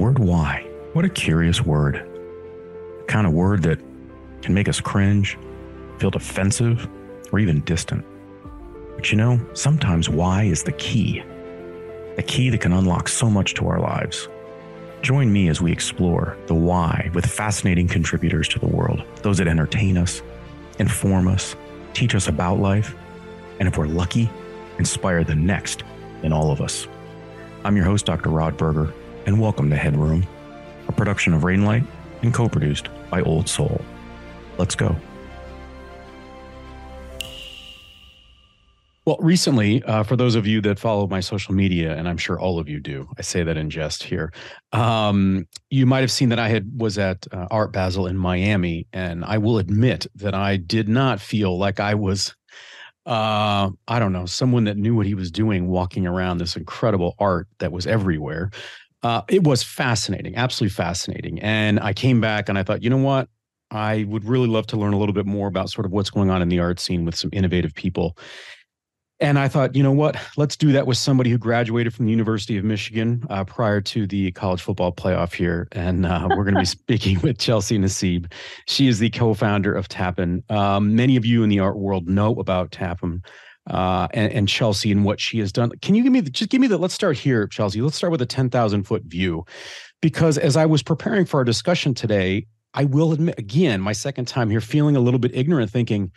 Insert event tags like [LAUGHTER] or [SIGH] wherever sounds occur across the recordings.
word why. What a curious word. The kind of word that can make us cringe, feel defensive, or even distant. But you know, sometimes why is the key. The key that can unlock so much to our lives. Join me as we explore the why with fascinating contributors to the world, those that entertain us, inform us, teach us about life, and if we're lucky, inspire the next in all of us. I'm your host, Dr. Rod Berger, and welcome to Headroom, a production of Rainlight and co produced by Old Soul. Let's go. Well, recently, uh, for those of you that follow my social media, and I'm sure all of you do, I say that in jest here. Um, you might have seen that I had was at uh, Art Basel in Miami, and I will admit that I did not feel like I was, uh, I don't know, someone that knew what he was doing, walking around this incredible art that was everywhere. Uh, it was fascinating, absolutely fascinating. And I came back and I thought, you know what? I would really love to learn a little bit more about sort of what's going on in the art scene with some innovative people. And I thought, you know what? Let's do that with somebody who graduated from the University of Michigan uh, prior to the college football playoff here. And uh, we're going to be [LAUGHS] speaking with Chelsea Nassib. She is the co founder of Tappan. Um, many of you in the art world know about Tappan. Uh, and, and, Chelsea and what she has done. Can you give me the, just give me the? Let's start here, Chelsea. Let's start with a ten thousand foot view, because as I was preparing for our discussion today, I will admit again, my second time here, feeling a little bit ignorant, thinking,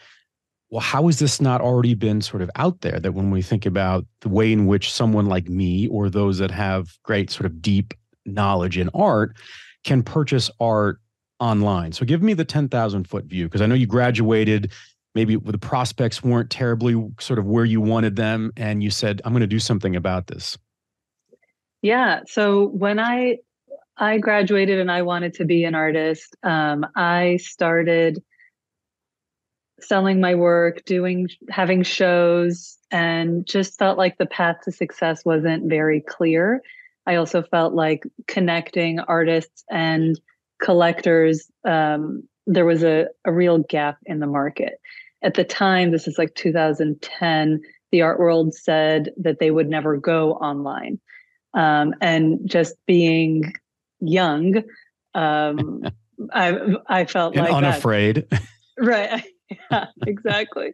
well, how has this not already been sort of out there that when we think about the way in which someone like me or those that have great sort of deep knowledge in art can purchase art online? So give me the 10,000 foot view because I know you graduated. Maybe the prospects weren't terribly sort of where you wanted them. And you said, I'm going to do something about this. Yeah. So when I I graduated and I wanted to be an artist, um, I started selling my work, doing having shows, and just felt like the path to success wasn't very clear. I also felt like connecting artists and collectors, um, there was a, a real gap in the market. At the time, this is like 2010, the art world said that they would never go online. Um, and just being young, um, [LAUGHS] I I felt and like unafraid. That. [LAUGHS] Right. [LAUGHS] yeah, exactly.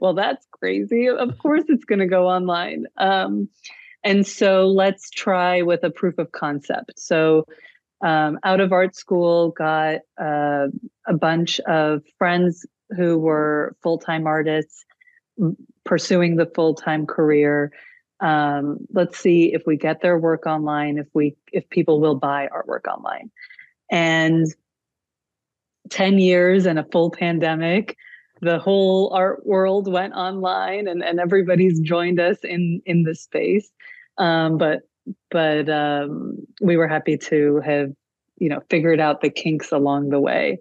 Well, that's crazy. Of course, it's going to go online. Um, and so let's try with a proof of concept. So, um, out of art school, got uh, a bunch of friends who were full time artists pursuing the full time career. Um, let's see if we get their work online, if we if people will buy artwork online. And 10 years and a full pandemic the whole art world went online and, and everybody's joined us in in this space um, but but um, we were happy to have you know figured out the kinks along the way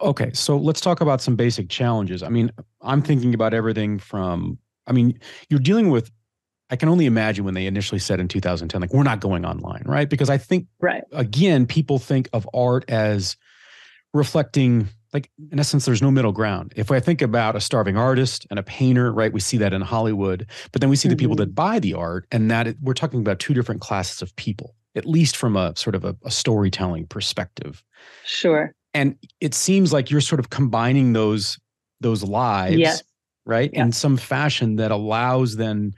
okay so let's talk about some basic challenges. I mean i'm thinking about everything from i mean you're dealing with i can only imagine when they initially said in 2010 like we're not going online right? Because i think right. again people think of art as reflecting like in essence there's no middle ground. If i think about a starving artist and a painter right we see that in hollywood but then we see mm-hmm. the people that mm-hmm. buy the art and that it, we're talking about two different classes of people at least from a sort of a, a storytelling perspective. Sure and it seems like you're sort of combining those those lives right yeah. in some fashion that allows then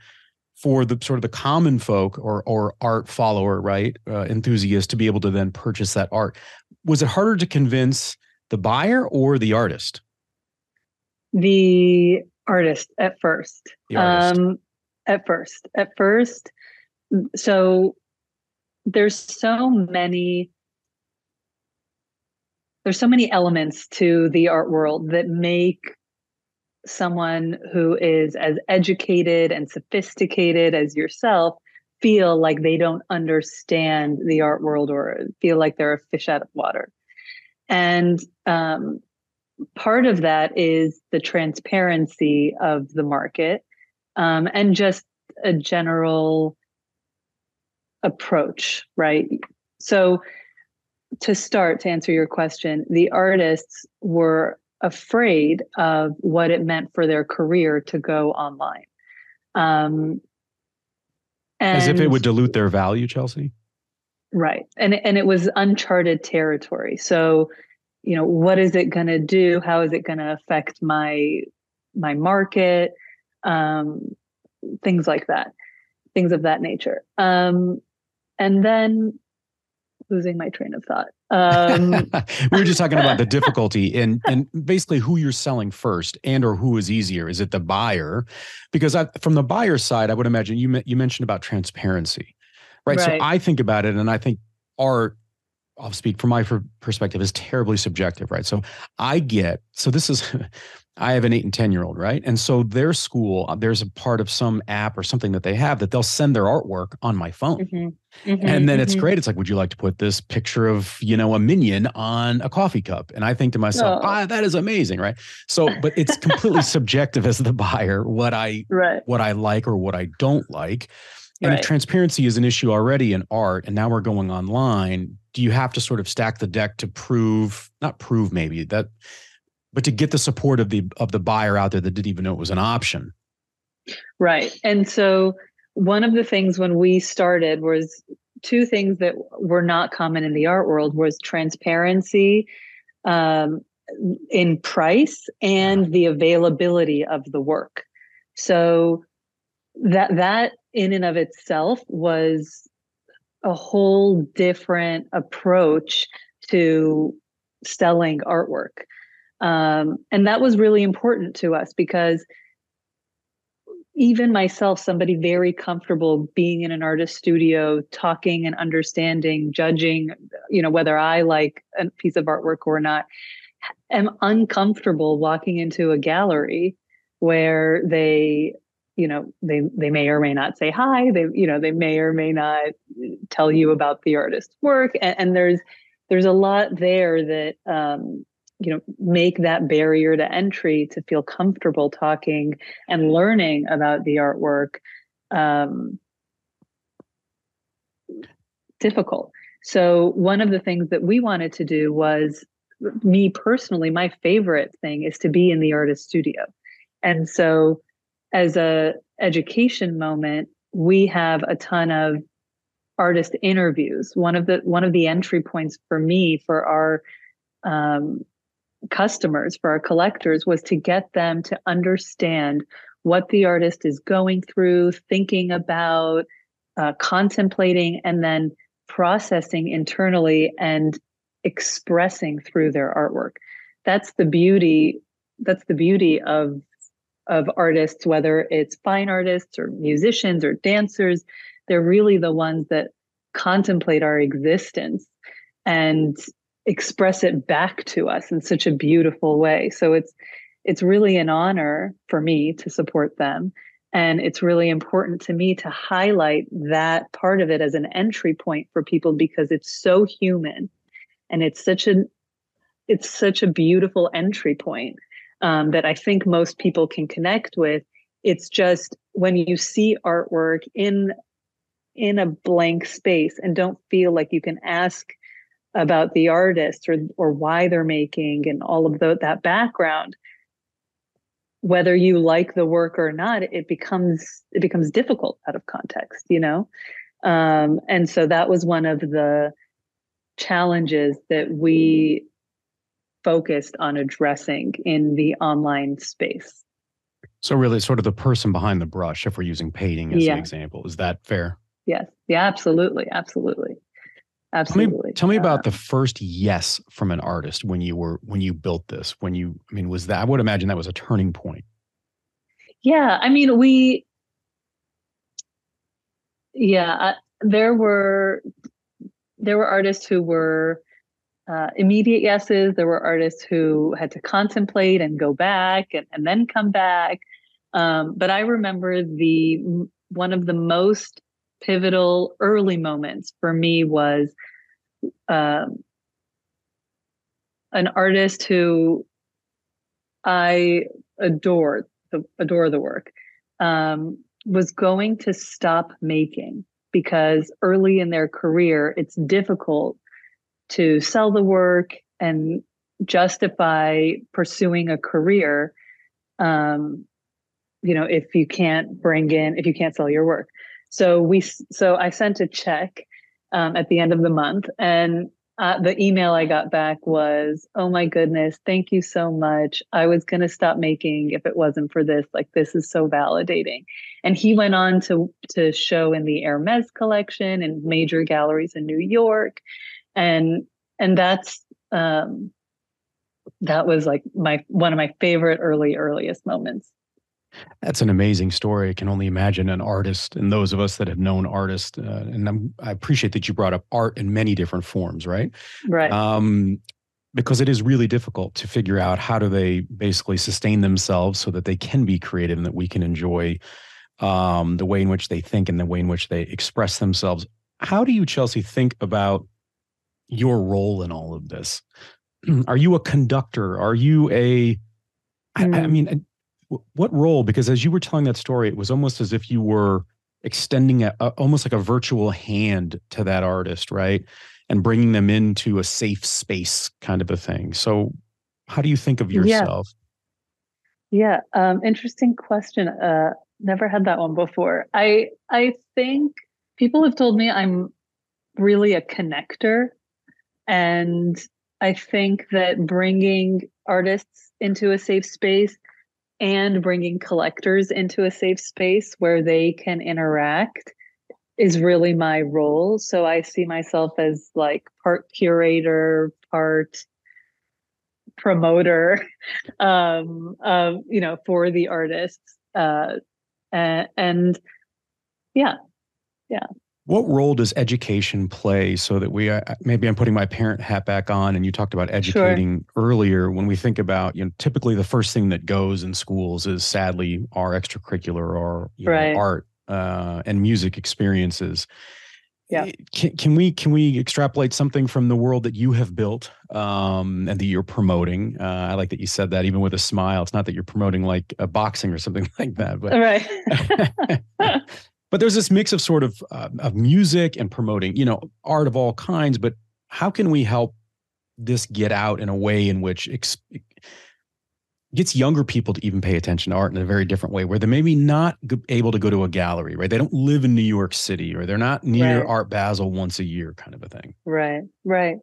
for the sort of the common folk or or art follower right uh, enthusiast to be able to then purchase that art was it harder to convince the buyer or the artist? The artist at first. The artist. Um, at first. At first. So there's so many there's so many elements to the art world that make someone who is as educated and sophisticated as yourself feel like they don't understand the art world or feel like they're a fish out of water. And um, part of that is the transparency of the market um, and just a general approach, right? So, to start, to answer your question, the artists were afraid of what it meant for their career to go online. Um, As if it would dilute their value, Chelsea? Right. And and it was uncharted territory. So, you know, what is it going to do? How is it going to affect my my market? Um, things like that. Things of that nature. Um, and then losing my train of thought. Um, [LAUGHS] we were just talking about the difficulty and and basically who you're selling first and or who is easier. Is it the buyer? Because I, from the buyer side, I would imagine you you mentioned about transparency, right? right? So I think about it, and I think art. I'll speak from my perspective is terribly subjective, right? So I get so this is [LAUGHS] I have an eight and 10 year old, right? And so their school, uh, there's a part of some app or something that they have that they'll send their artwork on my phone. Mm-hmm. Mm-hmm. And then mm-hmm. it's great. It's like, would you like to put this picture of, you know, a minion on a coffee cup? And I think to myself, oh. ah, that is amazing, right? So, but it's completely [LAUGHS] subjective as the buyer, what I, right. what I like or what I don't like. And right. if transparency is an issue already in art, and now we're going online, do you have to sort of stack the deck to prove, not prove maybe that but to get the support of the of the buyer out there that didn't even know it was an option? Right. And so one of the things when we started was two things that were not common in the art world was transparency um, in price and the availability of the work. So that that in and of itself was a whole different approach to selling artwork. Um, and that was really important to us because even myself, somebody very comfortable being in an artist studio, talking and understanding, judging, you know, whether I like a piece of artwork or not, am uncomfortable walking into a gallery where they you know they they may or may not say hi. They you know they may or may not tell you about the artist's work. And, and there's there's a lot there that um, you know make that barrier to entry to feel comfortable talking and learning about the artwork um, difficult. So one of the things that we wanted to do was me personally my favorite thing is to be in the artist studio. And so as a education moment we have a ton of artist interviews one of the one of the entry points for me for our um, customers, for our collectors, was to get them to understand what the artist is going through, thinking about, uh, contemplating, and then processing internally and expressing through their artwork. That's the beauty. That's the beauty of of artists, whether it's fine artists or musicians or dancers. They're really the ones that contemplate our existence and express it back to us in such a beautiful way. So it's it's really an honor for me to support them. And it's really important to me to highlight that part of it as an entry point for people because it's so human and it's such a it's such a beautiful entry point um, that I think most people can connect with. It's just when you see artwork in in a blank space and don't feel like you can ask about the artist or or why they're making and all of the, that background whether you like the work or not it becomes it becomes difficult out of context you know um, and so that was one of the challenges that we focused on addressing in the online space so really sort of the person behind the brush if we're using painting as yeah. an example is that fair yes yeah absolutely absolutely Absolutely. Tell me, tell me about the first yes from an artist when you were when you built this. When you, I mean, was that? I would imagine that was a turning point. Yeah, I mean, we. Yeah, uh, there were there were artists who were uh, immediate yeses. There were artists who had to contemplate and go back and, and then come back. Um, but I remember the one of the most pivotal early moments for me was um, an artist who I adore the adore the work um, was going to stop making because early in their career it's difficult to sell the work and justify pursuing a career um, you know if you can't bring in if you can't sell your work so we so I sent a check um, at the end of the month. And uh, the email I got back was, "Oh my goodness, thank you so much. I was going to stop making if it wasn't for this. Like this is so validating." And he went on to to show in the Hermes collection and major galleries in New York, and and that's um, that was like my one of my favorite early earliest moments. That's an amazing story. I can only imagine an artist and those of us that have known artists. Uh, and I'm, i appreciate that you brought up art in many different forms, right? Right. Um, because it is really difficult to figure out how do they basically sustain themselves so that they can be creative and that we can enjoy um, the way in which they think and the way in which they express themselves. How do you, Chelsea, think about your role in all of this? [CLEARS THROAT] Are you a conductor? Are you a? Mm. I, I hmm. mean, what role? Because as you were telling that story, it was almost as if you were extending a, a, almost like a virtual hand to that artist, right? And bringing them into a safe space kind of a thing. So, how do you think of yourself? Yeah, yeah um, interesting question. Uh, never had that one before. I I think people have told me I'm really a connector, and I think that bringing artists into a safe space and bringing collectors into a safe space where they can interact is really my role. So I see myself as like part curator, part promoter, [LAUGHS] um, um, you know, for the artists. Uh, and, and yeah, yeah what role does education play so that we uh, maybe i'm putting my parent hat back on and you talked about educating sure. earlier. When we think about you know typically the first thing that goes in schools is sadly our extracurricular or right. know, art uh, and music experiences. Yeah. Eh, can, can, we can we extrapolate something from the world that you have built um, and that you're promoting? Uh, i like that you said that even with a smile. It's not that you're promoting like a boxing or something [LAUGHS] like that but right [LAUGHS] [LAUGHS] but there's this mix of sort of uh, of music and promoting you know art of all kinds but how can we help this get out in a way in which ex- gets younger people to even pay attention to art in a very different way where they're maybe not able to go to a gallery right? They don't live in new york city or they're not near right. art basel once a year kind of a thing. Right right.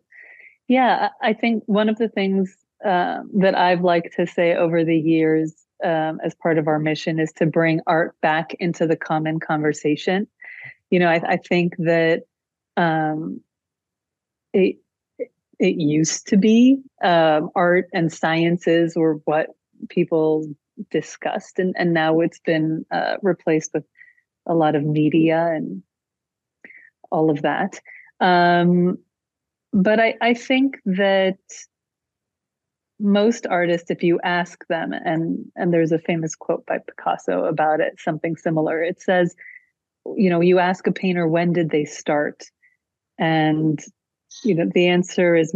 Yeah i think one of the things uh, that i've liked to say over the years um, as part of our mission is to bring art back into the common conversation. You know, I, I think that um, it it used to be um, art and sciences were what people discussed, and and now it's been uh, replaced with a lot of media and all of that. Um, but I, I think that most artists if you ask them and and there's a famous quote by picasso about it something similar. It says you know you ask a painter when did they start? And you know the answer is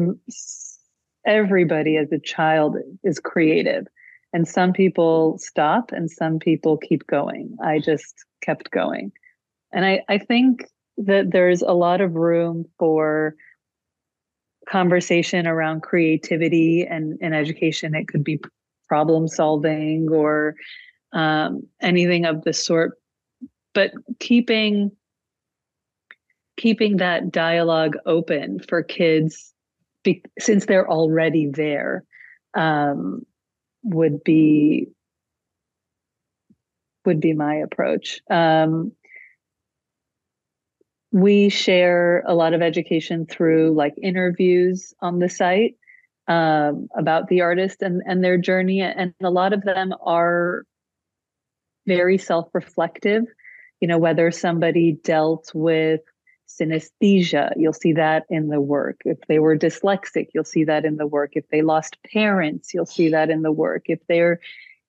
everybody as a child is creative. And some people stop and some people keep going. I just kept going. And i i think that there's a lot of room for conversation around creativity and, education. It could be problem solving or um, anything of the sort, but keeping keeping that dialogue open for kids be, since they're already there um, would be would be my approach. Um, we share a lot of education through like interviews on the site um, about the artist and, and their journey. And a lot of them are very self reflective. You know, whether somebody dealt with synesthesia, you'll see that in the work. If they were dyslexic, you'll see that in the work. If they lost parents, you'll see that in the work. If they're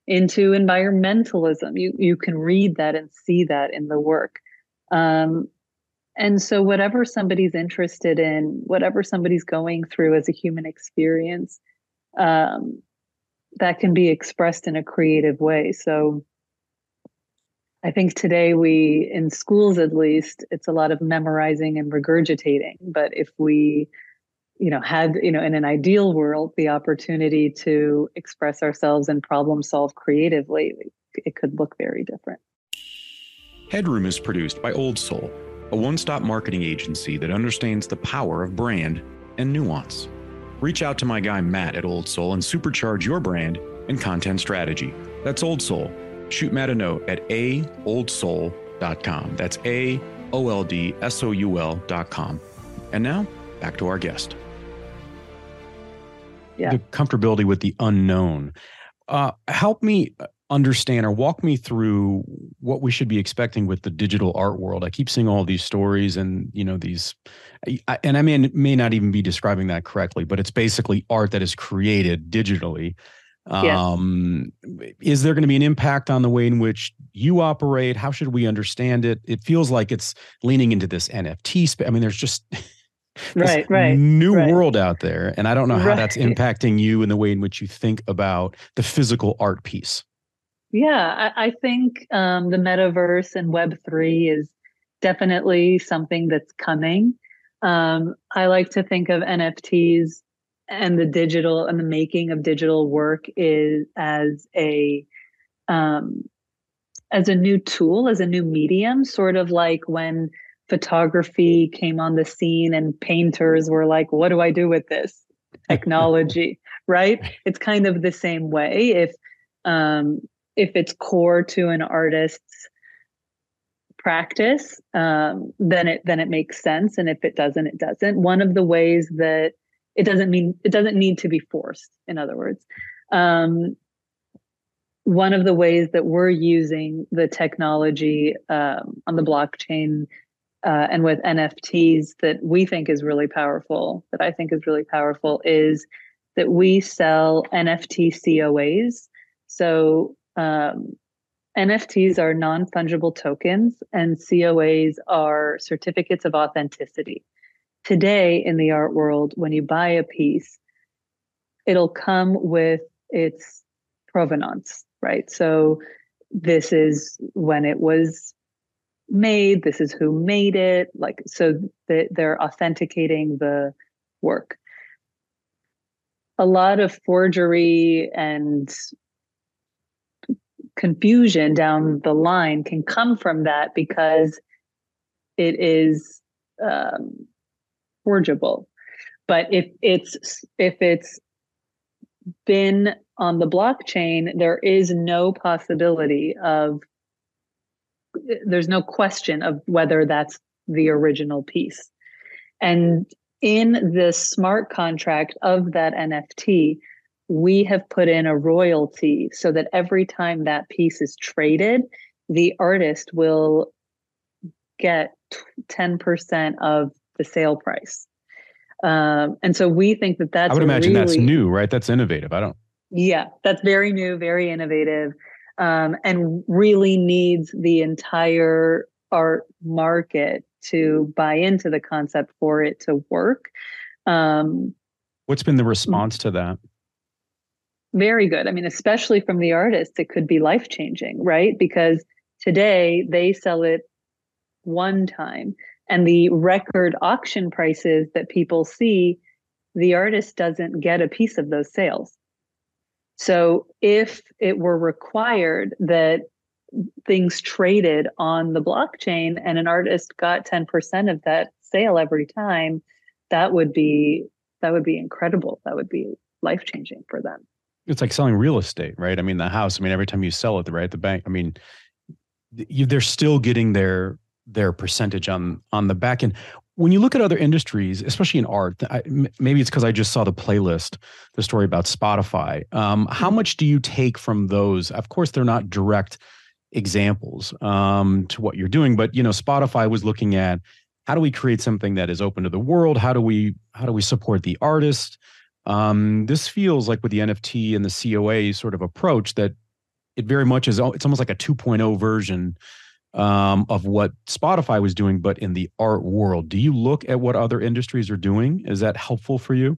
into environmentalism, you, you can read that and see that in the work. Um, and so, whatever somebody's interested in, whatever somebody's going through as a human experience, um, that can be expressed in a creative way. So, I think today we, in schools at least, it's a lot of memorizing and regurgitating. But if we, you know, had, you know, in an ideal world, the opportunity to express ourselves and problem solve creatively, it could look very different. Headroom is produced by Old Soul a one stop marketing agency that understands the power of brand and nuance. Reach out to my guy Matt at Old Soul and supercharge your brand and content strategy. That's Old Soul. Shoot Matt a note at aoldsoul.com. That's A O L D S O U L.com. And now, back to our guest. Yeah. The comfortability with the unknown. Uh, help me understand or walk me through what we should be expecting with the digital art world. I keep seeing all these stories and you know these, and I may may not even be describing that correctly, but it's basically art that is created digitally. Um, Is there going to be an impact on the way in which you operate? How should we understand it? It feels like it's leaning into this NFT space. I mean, there's just [LAUGHS] right, right, new right. world out there, and I don't know how right. that's impacting you in the way in which you think about the physical art piece. Yeah, I, I think um, the metaverse and Web three is definitely something that's coming. Um, I like to think of NFTs and the digital and the making of digital work is as a um, as a new tool, as a new medium, sort of like when photography came on the scene and painters were like, "What do I do with this [LAUGHS] technology?" right? It's kind of the same way. If um, if it's core to an artist's practice, um, then it then it makes sense, and if it doesn't, it doesn't. One of the ways that it doesn't mean it doesn't need to be forced. In other words, um, one of the ways that we're using the technology um, on the blockchain uh, and with NFTs that we think is really powerful, that I think is really powerful, is that we sell NFT COAs. So um, NFTs are non fungible tokens, and COAs are certificates of authenticity. Today, in the art world, when you buy a piece, it'll come with its provenance, right? So, this is when it was made, this is who made it, like, so that they're authenticating the work. A lot of forgery and confusion down the line can come from that because it is um, forgeable. But if it's if it's been on the blockchain, there is no possibility of there's no question of whether that's the original piece. And in the smart contract of that NFT, we have put in a royalty so that every time that piece is traded, the artist will get 10% of the sale price. Um, and so we think that that's. I would imagine really, that's new, right? That's innovative. I don't. Yeah, that's very new, very innovative, um, and really needs the entire art market to buy into the concept for it to work. Um, What's been the response to that? Very good. I mean, especially from the artists, it could be life changing, right? Because today they sell it one time and the record auction prices that people see, the artist doesn't get a piece of those sales. So if it were required that things traded on the blockchain and an artist got 10% of that sale every time, that would be that would be incredible. That would be life changing for them it's like selling real estate, right? I mean, the house. I mean, every time you sell it, right, the bank. I mean, you, they're still getting their their percentage on on the back end. When you look at other industries, especially in art, I, maybe it's because I just saw the playlist, the story about Spotify. Um, how mm-hmm. much do you take from those? Of course, they're not direct examples um, to what you're doing, but you know, Spotify was looking at how do we create something that is open to the world? How do we how do we support the artist? Um, this feels like with the NFT and the COA sort of approach that it very much is. It's almost like a 2.0 version um, of what Spotify was doing, but in the art world. Do you look at what other industries are doing? Is that helpful for you?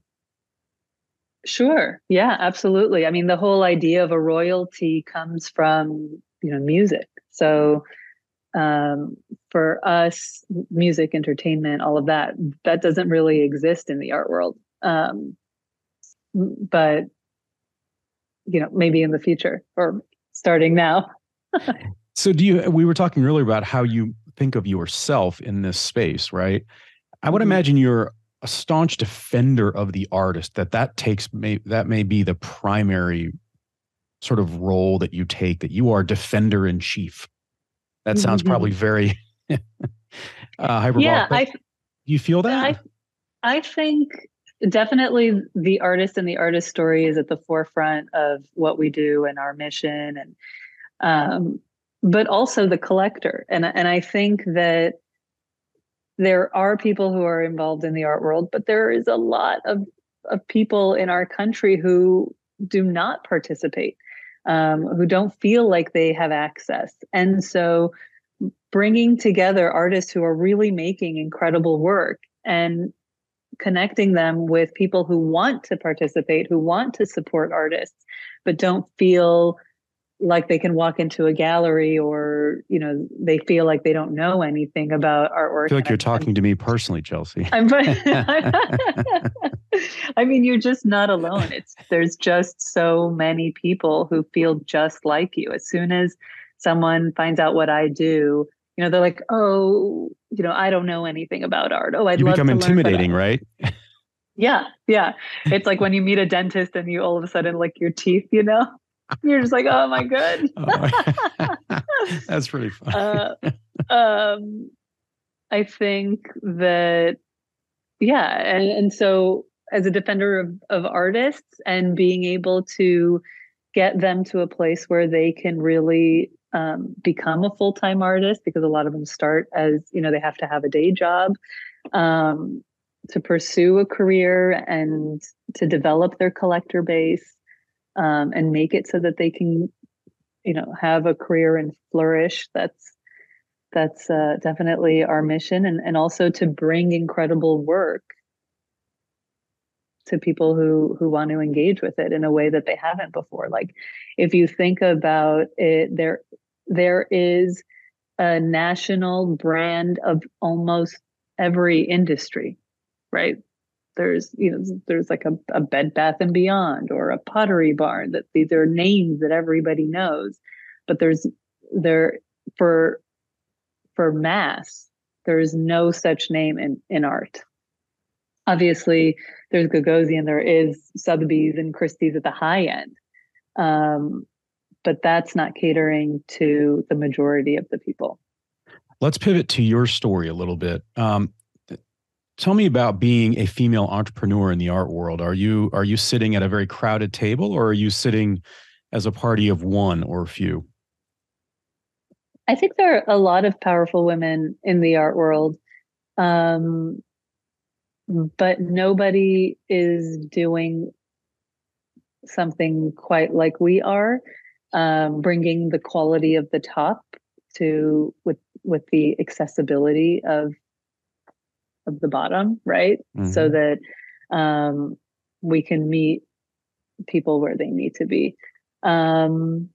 Sure. Yeah, absolutely. I mean, the whole idea of a royalty comes from you know music. So um, for us, music, entertainment, all of that, that doesn't really exist in the art world. Um, but you know maybe in the future or starting now [LAUGHS] so do you we were talking earlier about how you think of yourself in this space, right? I would Mhm. imagine you're a staunch defender of the artist. That that takes may that may be the primary sort of role that you take. That you are defender in chief. That sounds Mhm. probably very [LAUGHS] uh, hyperbolic. yeah, I do you feel that? I I think definitely the artist and the artist story is at the forefront of what we do and our mission and um but also the collector. And and I think that there are people who are involved in the art world but there is a lot of of people in our country who do not participate um, who don't feel like they have access. And so bringing together artists who are really making incredible work and connecting them with people who want to participate, who want to support artists, but don't feel like they can walk into a gallery or, you know, they feel like they don't know anything about artwork. I feel like you're talking to me personally, Chelsea. [LAUGHS] I'm, [LAUGHS] [LAUGHS] I mean, you're just not alone. It's there's just so many people who feel just like you. As soon as someone finds out what I do, you know, they're like, "Oh, you know, I don't know anything about art. Oh, I'd you love become to learn, intimidating, right? Yeah, yeah. It's like when you meet a dentist and you all of a sudden lick your teeth. You know, you're just like, "Oh my god." [LAUGHS] Oh, [LAUGHS] that's really [LAUGHS] fun. uh, um, I think that, yeah, and, and so as a defender of, of artists and being able to get them to a place where they can really um, become a full time artist, because a lot of them start as you know they have to have a day job. Um, to pursue a career and to develop their collector base um, and make it so that they can you know have a career and flourish that's that's uh, definitely our mission and and also to bring incredible work to people who who want to engage with it in a way that they haven't before like if you think about it there there is a national brand of almost every industry right? There's you know there's like a, a bed bath and beyond or a pottery barn that these are names that everybody knows but there's there for for mass there's no such name in in art. Obviously there's gagosian there is sotheby's and christie's at the high end. Um, but that's not catering to the majority of the people Let's pivot to your story a little bit. Um, tell me about being a female entrepreneur in the art world. Are you are you sitting at a very crowded table, or are you sitting as a party of one or a few? I think there are a lot of powerful women in the art world, um, but nobody is doing something quite like we are, um, bringing the quality of the top to with with the accessibility of of the bottom, right? So that um, we can meet people where they need to be. Um,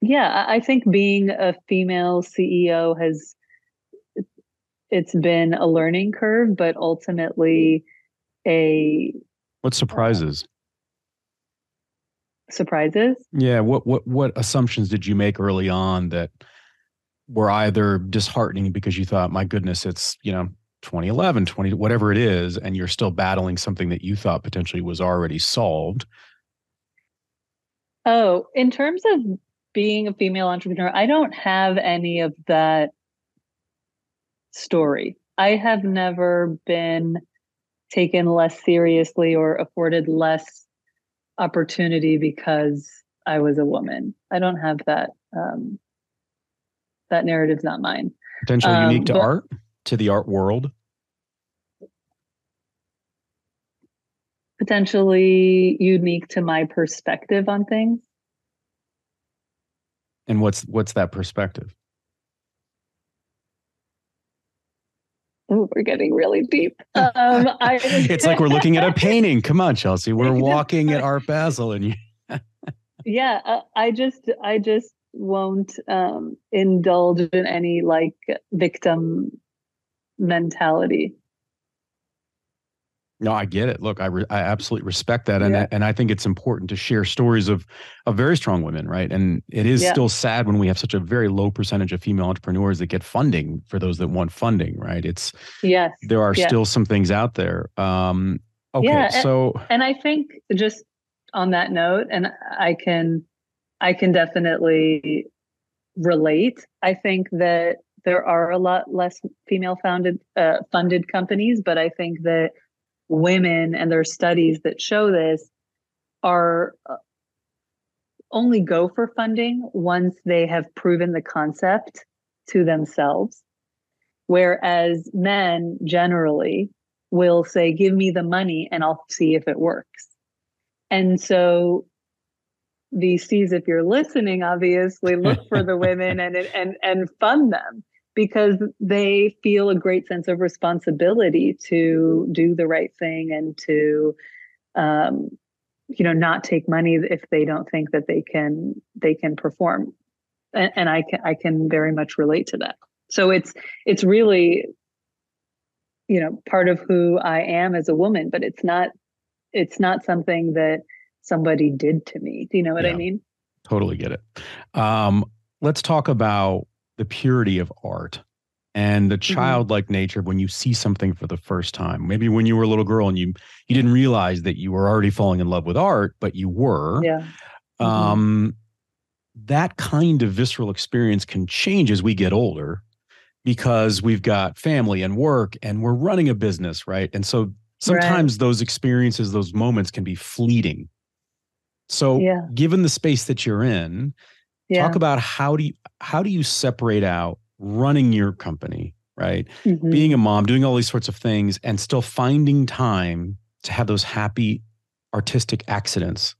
yeah, I I think being a female CEO has it's been a learning curve, but ultimately a What surprises? Surprises. Yeah. What what what assumptions did you make early on that were either disheartening because you thought, my goodness, it's you know 2011, 20 whatever it is, and you're still battling something that you thought potentially was already solved. Oh, in terms of being a female entrepreneur, I don't have any of that story. I have never been taken less seriously or afforded less opportunity because I was a woman. I don't have that. Um, that narrative's not mine. Potentially Um, unique to but- art, to the art world. Potentially unique to my perspective on things. And what's what's that perspective? Oh, we're getting really deep. [LAUGHS] Um, I, [LAUGHS] it's like we're looking at a painting. Come on, Chelsea. We're [LAUGHS] walking at Art Basel, and you. yeah uh, i just i just won't um indulge in any like victim mentality No, I get it. Look, I re- I absolutely respect that, and yeah. and I think it's important to share stories of of very strong women, right? And it is yeah. still sad when we have such a very low percentage of female entrepreneurs that get funding for those that want funding, right? It's yes, there are yes. still some things out there. Um, okay, yeah, so and, and I think just on that note, and I can I can definitely relate. I think that there are a lot less female founded uh, funded companies, but I think that women and there are studies that show this are uh, only go for funding once they have proven the concept to themselves. Whereas men generally will say give me the money and I'll see if it works. And so VCs if you're listening obviously look for the women and and and fund them because they feel a great sense of responsibility to do the right thing and to um, you know not take money if they don't think that they can they can perform. And, and i can i can very much relate to that. So it's it's really you know part of who i am as a woman but it's not it's not something that somebody did to me. Do you know what yeah, i mean? Totally get it. Um let's talk about the purity of art and the mm-hmm. childlike nature when you see something for the first time. Maybe when you were a little girl and you you didn't realize that you were already falling in love with art, but you were. Yeah. Mm-hmm. Um, that kind of visceral experience can change as we get older because we've got family and work and we're running a business, right? And so sometimes right. those experiences, those moments can be fleeting. So, yeah. given the space that you're in, yeah. talk about how do you how do you separate out running your company right? Mm-hmm. being a mom doing all these sorts of things and still finding time to have those happy artistic accidents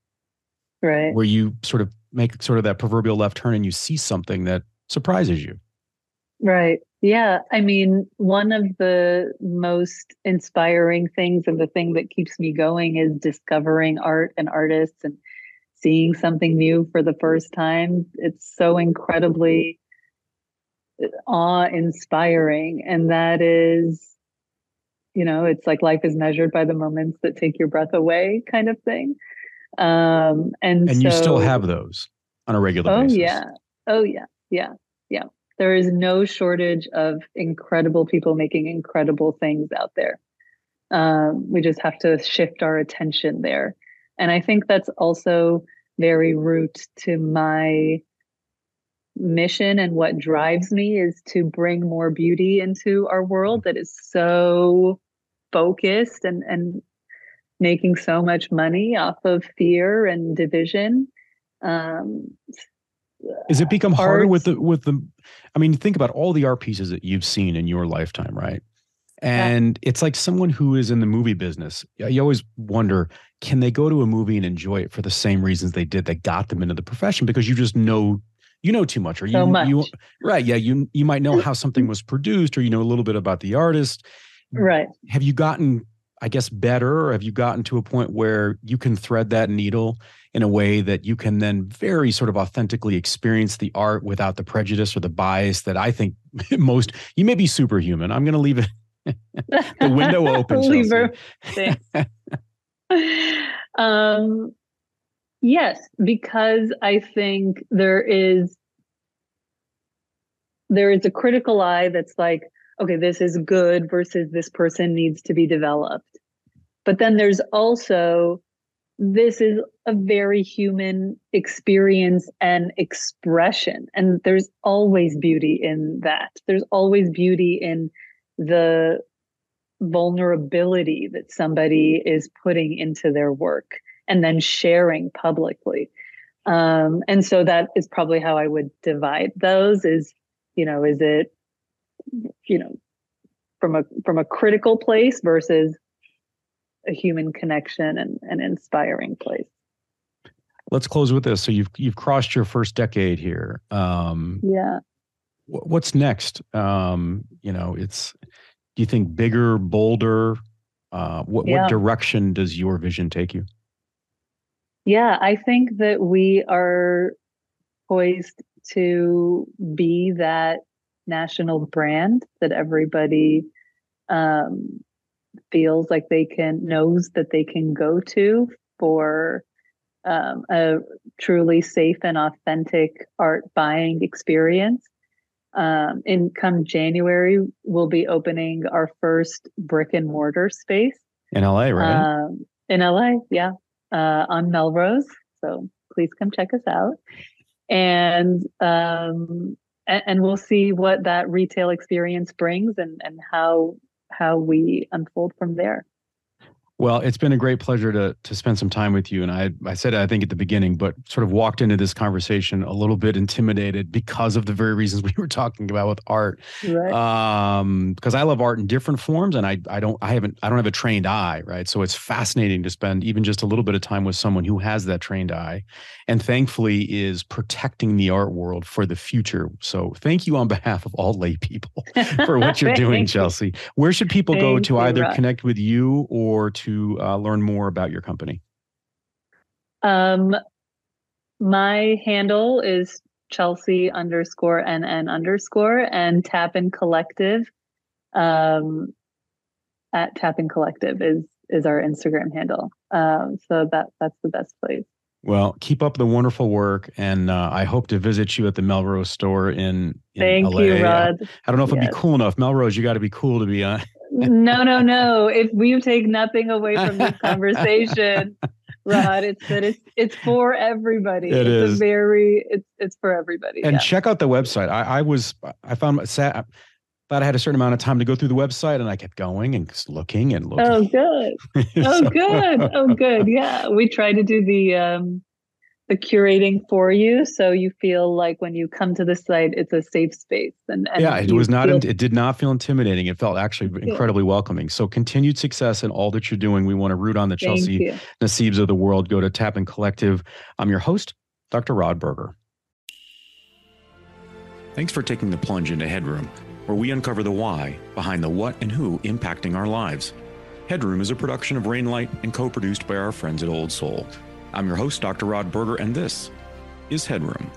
right. where you sort of make sort of that proverbial left turn and you see something that surprises you. Right. Yeah. I mean one of the most inspiring things and the thing that keeps me going is discovering art and artists and seeing something new for the first time. It's so incredibly awe inspiring. And that is, you know, it's like life is measured by the moments that take your breath away kind of thing. Um, and and so, you still have those on a regular basis. oh, basis. yeah. Oh, yeah. Yeah. Yeah. There is no shortage of incredible people making incredible things out there. Um, we just have to shift our attention there. And I think that's also very root to my mission and what drives me is to bring more beauty into our world that is so focused and and making so much money off of fear and division. Um is it become harder with the with the i mean think about all the art pieces that you've seen in your lifetime right and yeah. it's like someone who is in the movie business. You always wonder, can they go to a movie and enjoy it for the same reasons they did that got them into the profession? Because you just know you know too much, or so much. you right, yeah, you you might know mm. how something was produced, or you know a little bit about the artist. Right. Have you gotten, I guess, better, or have you gotten to a point where you can thread that needle in a way that you can then very sort of authentically experience the art without the prejudice or the bias that I think [LAUGHS] most you may be superhuman. I'm going to leave it [LAUGHS] the window opens. Lever. [LAUGHS] um, yes, because I think there is there is a critical eye that's like, okay, this is good versus this person needs to be developed. But then there's also this is a very human experience and expression. And there's always beauty in that. There's always beauty in the vulnerability that somebody is putting into their work and then sharing publicly. Um, and so that is probably how I would divide those is, you know, is it, you know, from a from a critical place versus a human connection and an inspiring place. Let's close with this. So you've you've crossed your first decade here. Um, yeah what's next? Um, you know, it's. Do you think bigger, bolder? Uh, what yeah. what direction does your vision take you? Yeah, I think that we are poised to be that national brand that everybody um, feels like they can knows that they can go to for um, a truly safe and authentic art buying experience. Um, in come January, we'll be opening our first brick and mortar space in LA, right? Um, in LA, yeah, uh, on Melrose. So please come check us out, and um, and, and we'll see what that retail experience brings and and how how we unfold from there. Well, it's been a great pleasure to to spend some time with you. And I I said I think at the beginning, but sort of walked into this conversation a little bit intimidated because of the very reasons [LAUGHS] we were talking about with art. Right. Um, because I love art in different forms, and I I don't I haven't I don't have a trained eye, right? So it's fascinating to spend even just a little bit of time with someone who has that trained eye, and thankfully is protecting the art world for the future. So thank you on behalf of all lay people [LAUGHS] for what you're doing, [LAUGHS] Chelsea. Where should people go to either connect with you or to to uh, learn more about your company? Um, my handle is Chelsea underscore NN underscore and Tappan Collective. Um, at Tappan Collective is is our Instagram handle. Um, so that that's the best place. Well, keep up the wonderful work, and uh, I hope to visit you at the Melrose store in, in Thank LA. you, Rod. I don't know if yes. it'd be cool enough. Melrose, you got to be cool to be on. No, no, no. If we take nothing away from this [LAUGHS] conversation, Rod, it's that it's it's for everybody. It it's is. very it's it's for everybody. And yeah. check out the website. I, I was I found sat thought I had a certain amount of time to go through the website, and I kept going and looking and looking. Oh, good. [LAUGHS] Oh, good. Oh, good. Yeah, we try to do the um the curating for you so you feel like when you come to the site it's a safe space and, and yeah it was not feel- it did not feel intimidating. It felt actually incredibly welcoming. So continued success in all that you're doing. We want to root on the Thank chelsea you. nassibs of the world. Go to Tappan collective. I'm your host dr rod berger. Thanks for taking the plunge into headroom where we uncover the why behind the what and who impacting our lives. Headroom is a production of rainlight and co-produced by our friends at old soul I'm your host, Dr. Rod Berger, and this is Headroom.